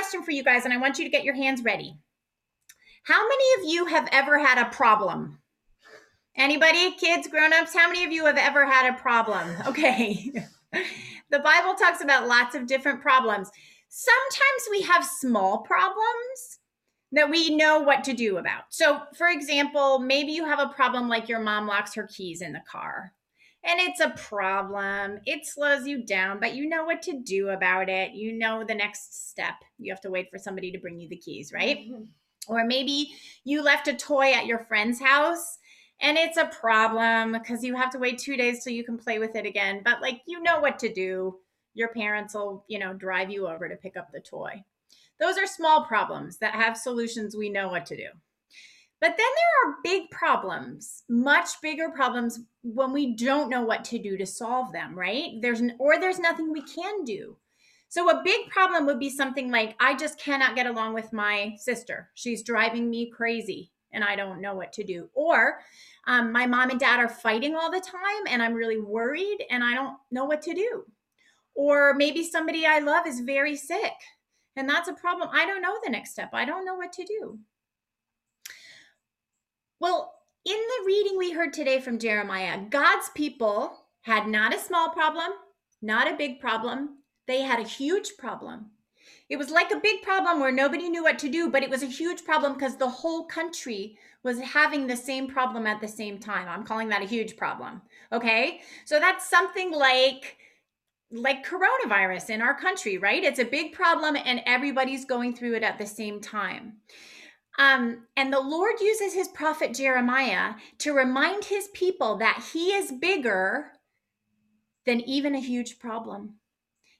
question for you guys, and I want you to get your hands ready. How many of you have ever had a problem? Anybody, kids, grown-ups, how many of you have ever had a problem? Okay. the Bible talks about lots of different problems. Sometimes we have small problems that we know what to do about. So, for example, maybe you have a problem like your mom locks her keys in the car. And it's a problem. It slows you down, but you know what to do about it. You know the next step. You have to wait for somebody to bring you the keys, right? Mm-hmm. Or maybe you left a toy at your friend's house and it's a problem because you have to wait two days till you can play with it again. But like, you know what to do. Your parents will, you know, drive you over to pick up the toy. Those are small problems that have solutions we know what to do. But then there are big problems, much bigger problems when we don't know what to do to solve them, right? There's an, or there's nothing we can do. So a big problem would be something like I just cannot get along with my sister. She's driving me crazy and I don't know what to do. Or um, my mom and dad are fighting all the time and I'm really worried and I don't know what to do. Or maybe somebody I love is very sick and that's a problem. I don't know the next step. I don't know what to do. Well, in the reading we heard today from Jeremiah, God's people had not a small problem, not a big problem. They had a huge problem. It was like a big problem where nobody knew what to do, but it was a huge problem because the whole country was having the same problem at the same time. I'm calling that a huge problem. Okay? So that's something like like coronavirus in our country, right? It's a big problem and everybody's going through it at the same time. Um, and the Lord uses his prophet Jeremiah to remind his people that he is bigger than even a huge problem.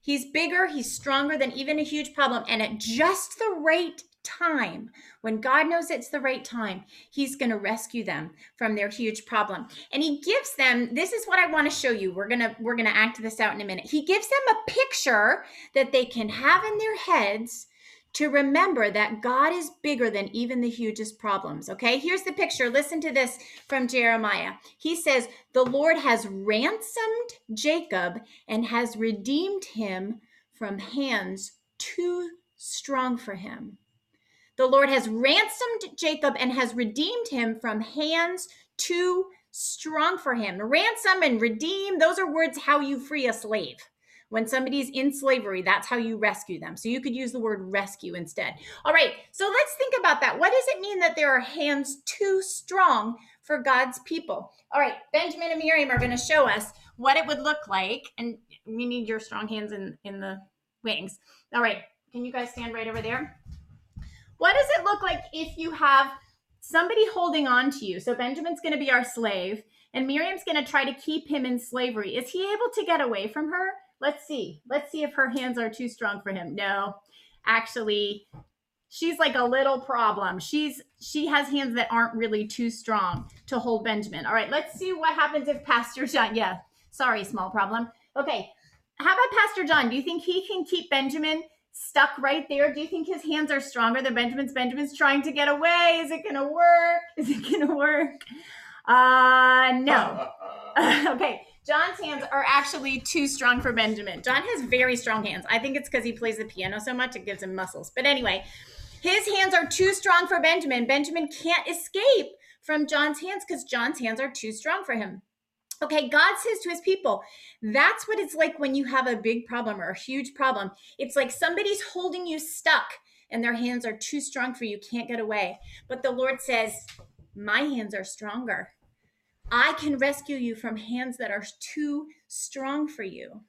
He's bigger, he's stronger than even a huge problem. And at just the right time, when God knows it's the right time, He's going to rescue them from their huge problem. And He gives them this is what I want to show you. We're going to we're going to act this out in a minute. He gives them a picture that they can have in their heads to remember that God is bigger than even the hugest problems. Okay, here's the picture. Listen to this from Jeremiah. He says, The Lord has ransomed Jacob and has redeemed him from hands too strong for him. The Lord has ransomed Jacob and has redeemed him from hands too strong for him. Ransom and redeem, those are words how you free a slave. When somebody's in slavery, that's how you rescue them. So you could use the word rescue instead. All right, so let's think about that. What does it mean that there are hands too strong for God's people? All right, Benjamin and Miriam are going to show us what it would look like. And we need your strong hands in, in the wings. All right, can you guys stand right over there? What does it look like if you have somebody holding on to you? So Benjamin's going to be our slave, and Miriam's going to try to keep him in slavery. Is he able to get away from her? Let's see. Let's see if her hands are too strong for him. No, actually, she's like a little problem. She's she has hands that aren't really too strong to hold Benjamin. All right, let's see what happens if Pastor John. Yeah, sorry, small problem. Okay, how about Pastor John? Do you think he can keep Benjamin stuck right there? Do you think his hands are stronger than Benjamin's? Benjamin's trying to get away. Is it to work? Is it to work? Uh, no. okay. John's hands are actually too strong for Benjamin. John has very strong hands. I think it's because he plays the piano so much, it gives him muscles. But anyway, his hands are too strong for Benjamin. Benjamin can't escape from John's hands because John's hands are too strong for him. Okay, God says to his people, that's what it's like when you have a big problem or a huge problem. It's like somebody's holding you stuck and their hands are too strong for you, can't get away. But the Lord says, My hands are stronger. I can rescue you from hands that are too strong for you.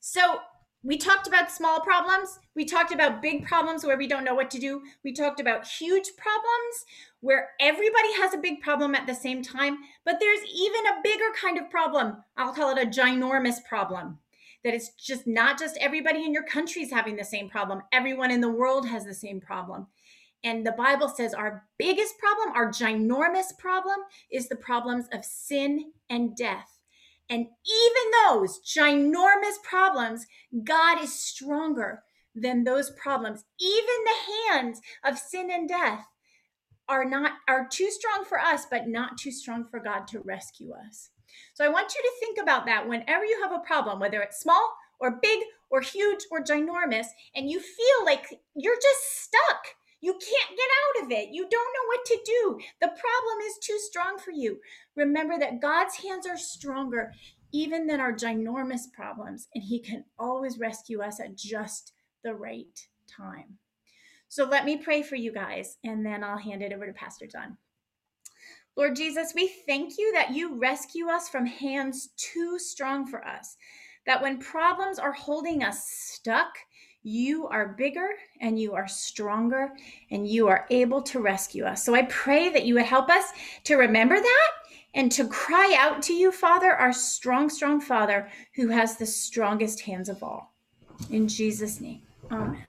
So we talked about small problems. We talked about big problems where we don't know what to do. We talked about huge problems where everybody has a big problem at the same time, but there's even a bigger kind of problem. I'll call it a ginormous problem. That it's just not just everybody in your country is having the same problem, everyone in the world has the same problem. And the Bible says our biggest problem, our ginormous problem, is the problems of sin and death. And even those ginormous problems, God is stronger than those problems. Even the hands of sin and death are not are too strong for us, but not too strong for God to rescue us. So I want you to think about that whenever you have a problem, whether it's small or big or huge or ginormous, and you feel like you're just stuck. You can't get out of it. You don't know what to do. The problem is too strong for you. Remember that God's hands are stronger even than our ginormous problems, and He can always rescue us at just the right time. So let me pray for you guys, and then I'll hand it over to Pastor John. Lord Jesus, we thank you that you rescue us from hands too strong for us. That when problems are holding us stuck, you are bigger and you are stronger and you are able to rescue us. So I pray that you would help us to remember that and to cry out to you, Father, our strong, strong Father who has the strongest hands of all. In Jesus' name, amen.